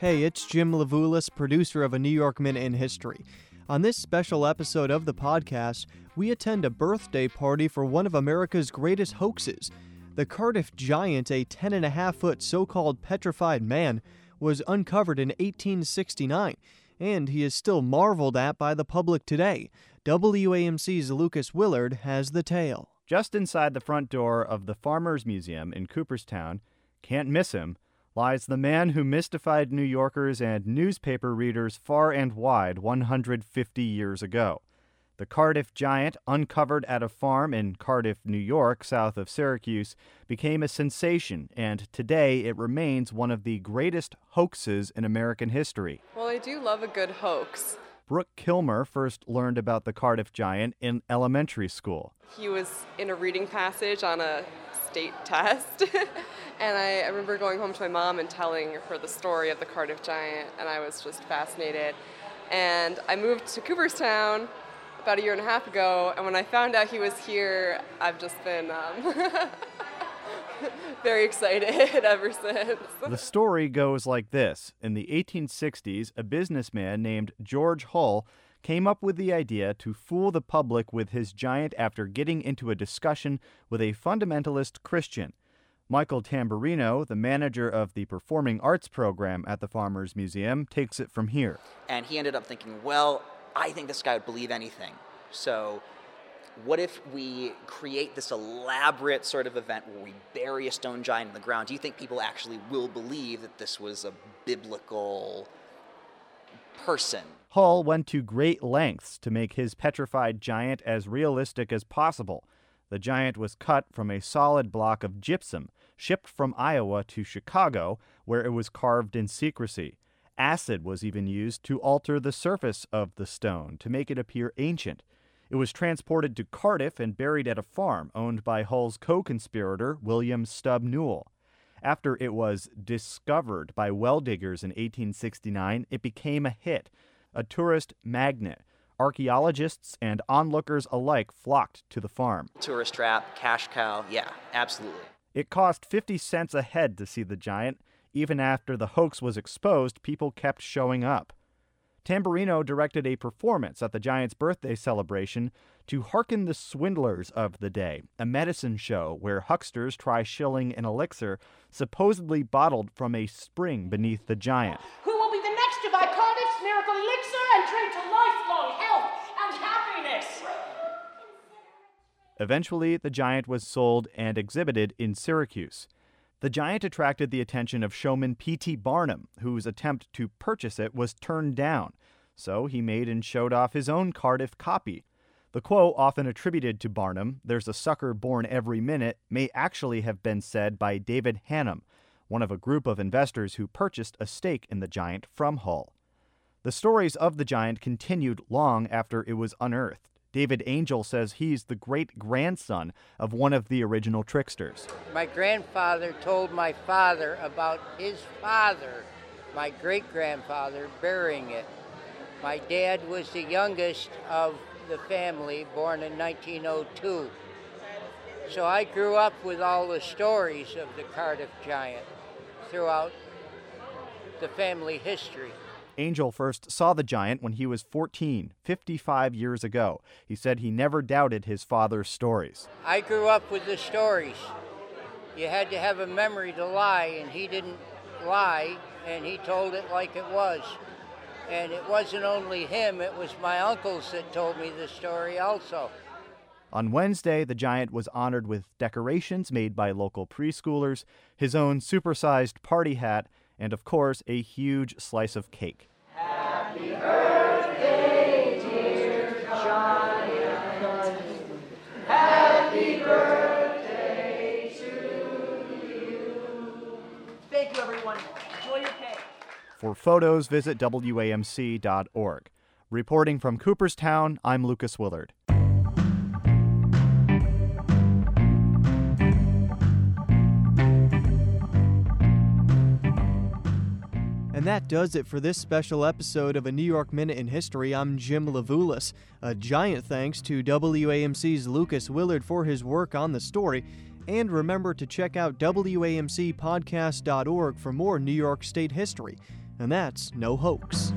Hey, it's Jim Levulis, producer of A New York Minute in History. On this special episode of the podcast, we attend a birthday party for one of America's greatest hoaxes. The Cardiff Giant, a 10 and a half foot so called petrified man, was uncovered in 1869, and he is still marveled at by the public today. WAMC's Lucas Willard has the tale. Just inside the front door of the Farmers Museum in Cooperstown, can't miss him, lies the man who mystified New Yorkers and newspaper readers far and wide 150 years ago. The Cardiff Giant, uncovered at a farm in Cardiff, New York, south of Syracuse, became a sensation, and today it remains one of the greatest hoaxes in American history. Well, I do love a good hoax. Brooke Kilmer first learned about the Cardiff Giant in elementary school. He was in a reading passage on a state test. and I, I, remember going home to my mom and telling her the story of the Cardiff Giant, and I was just fascinated. And I moved to Cooperstown about a year and a half ago, and when I found out he was here, I've just been um, very excited ever since. The story goes like this In the 1860s, a businessman named George Hull came up with the idea to fool the public with his giant after getting into a discussion with a fundamentalist Christian. Michael Tamburino, the manager of the performing arts program at the Farmers Museum, takes it from here. And he ended up thinking, well, I think this guy would believe anything. So, what if we create this elaborate sort of event where we bury a stone giant in the ground? Do you think people actually will believe that this was a biblical person? Hull went to great lengths to make his petrified giant as realistic as possible. The giant was cut from a solid block of gypsum, shipped from Iowa to Chicago, where it was carved in secrecy. Acid was even used to alter the surface of the stone to make it appear ancient. It was transported to Cardiff and buried at a farm owned by Hull's co conspirator, William Stub Newell. After it was discovered by well diggers in 1869, it became a hit, a tourist magnet. Archaeologists and onlookers alike flocked to the farm. Tourist trap, cash cow, yeah, absolutely. It cost 50 cents a head to see the giant, even after the hoax was exposed, people kept showing up. Tamburino directed a performance at the Giants' birthday celebration to hearken the swindlers of the day, a medicine show where hucksters try shilling an elixir supposedly bottled from a spring beneath the giant. Who will be the next to buy Cardiff's miracle elixir and drink to lifelong health and happiness? Eventually, the giant was sold and exhibited in Syracuse. The giant attracted the attention of showman P.T. Barnum, whose attempt to purchase it was turned down, so he made and showed off his own Cardiff copy. The quote, often attributed to Barnum, there's a sucker born every minute, may actually have been said by David Hannum, one of a group of investors who purchased a stake in the giant from Hull. The stories of the giant continued long after it was unearthed. David Angel says he's the great grandson of one of the original tricksters. My grandfather told my father about his father, my great grandfather, burying it. My dad was the youngest of the family, born in 1902. So I grew up with all the stories of the Cardiff Giant throughout the family history. Angel first saw the giant when he was 14, 55 years ago. He said he never doubted his father's stories. I grew up with the stories. You had to have a memory to lie, and he didn't lie, and he told it like it was. And it wasn't only him, it was my uncles that told me the story also. On Wednesday, the giant was honored with decorations made by local preschoolers, his own supersized party hat, and of course, a huge slice of cake. For photos, visit WAMC.org. Reporting from Cooperstown, I'm Lucas Willard. And that does it for this special episode of A New York Minute in History. I'm Jim Levulis. A giant thanks to WAMC's Lucas Willard for his work on the story. And remember to check out WAMCpodcast.org for more New York State history. And that's no hoax.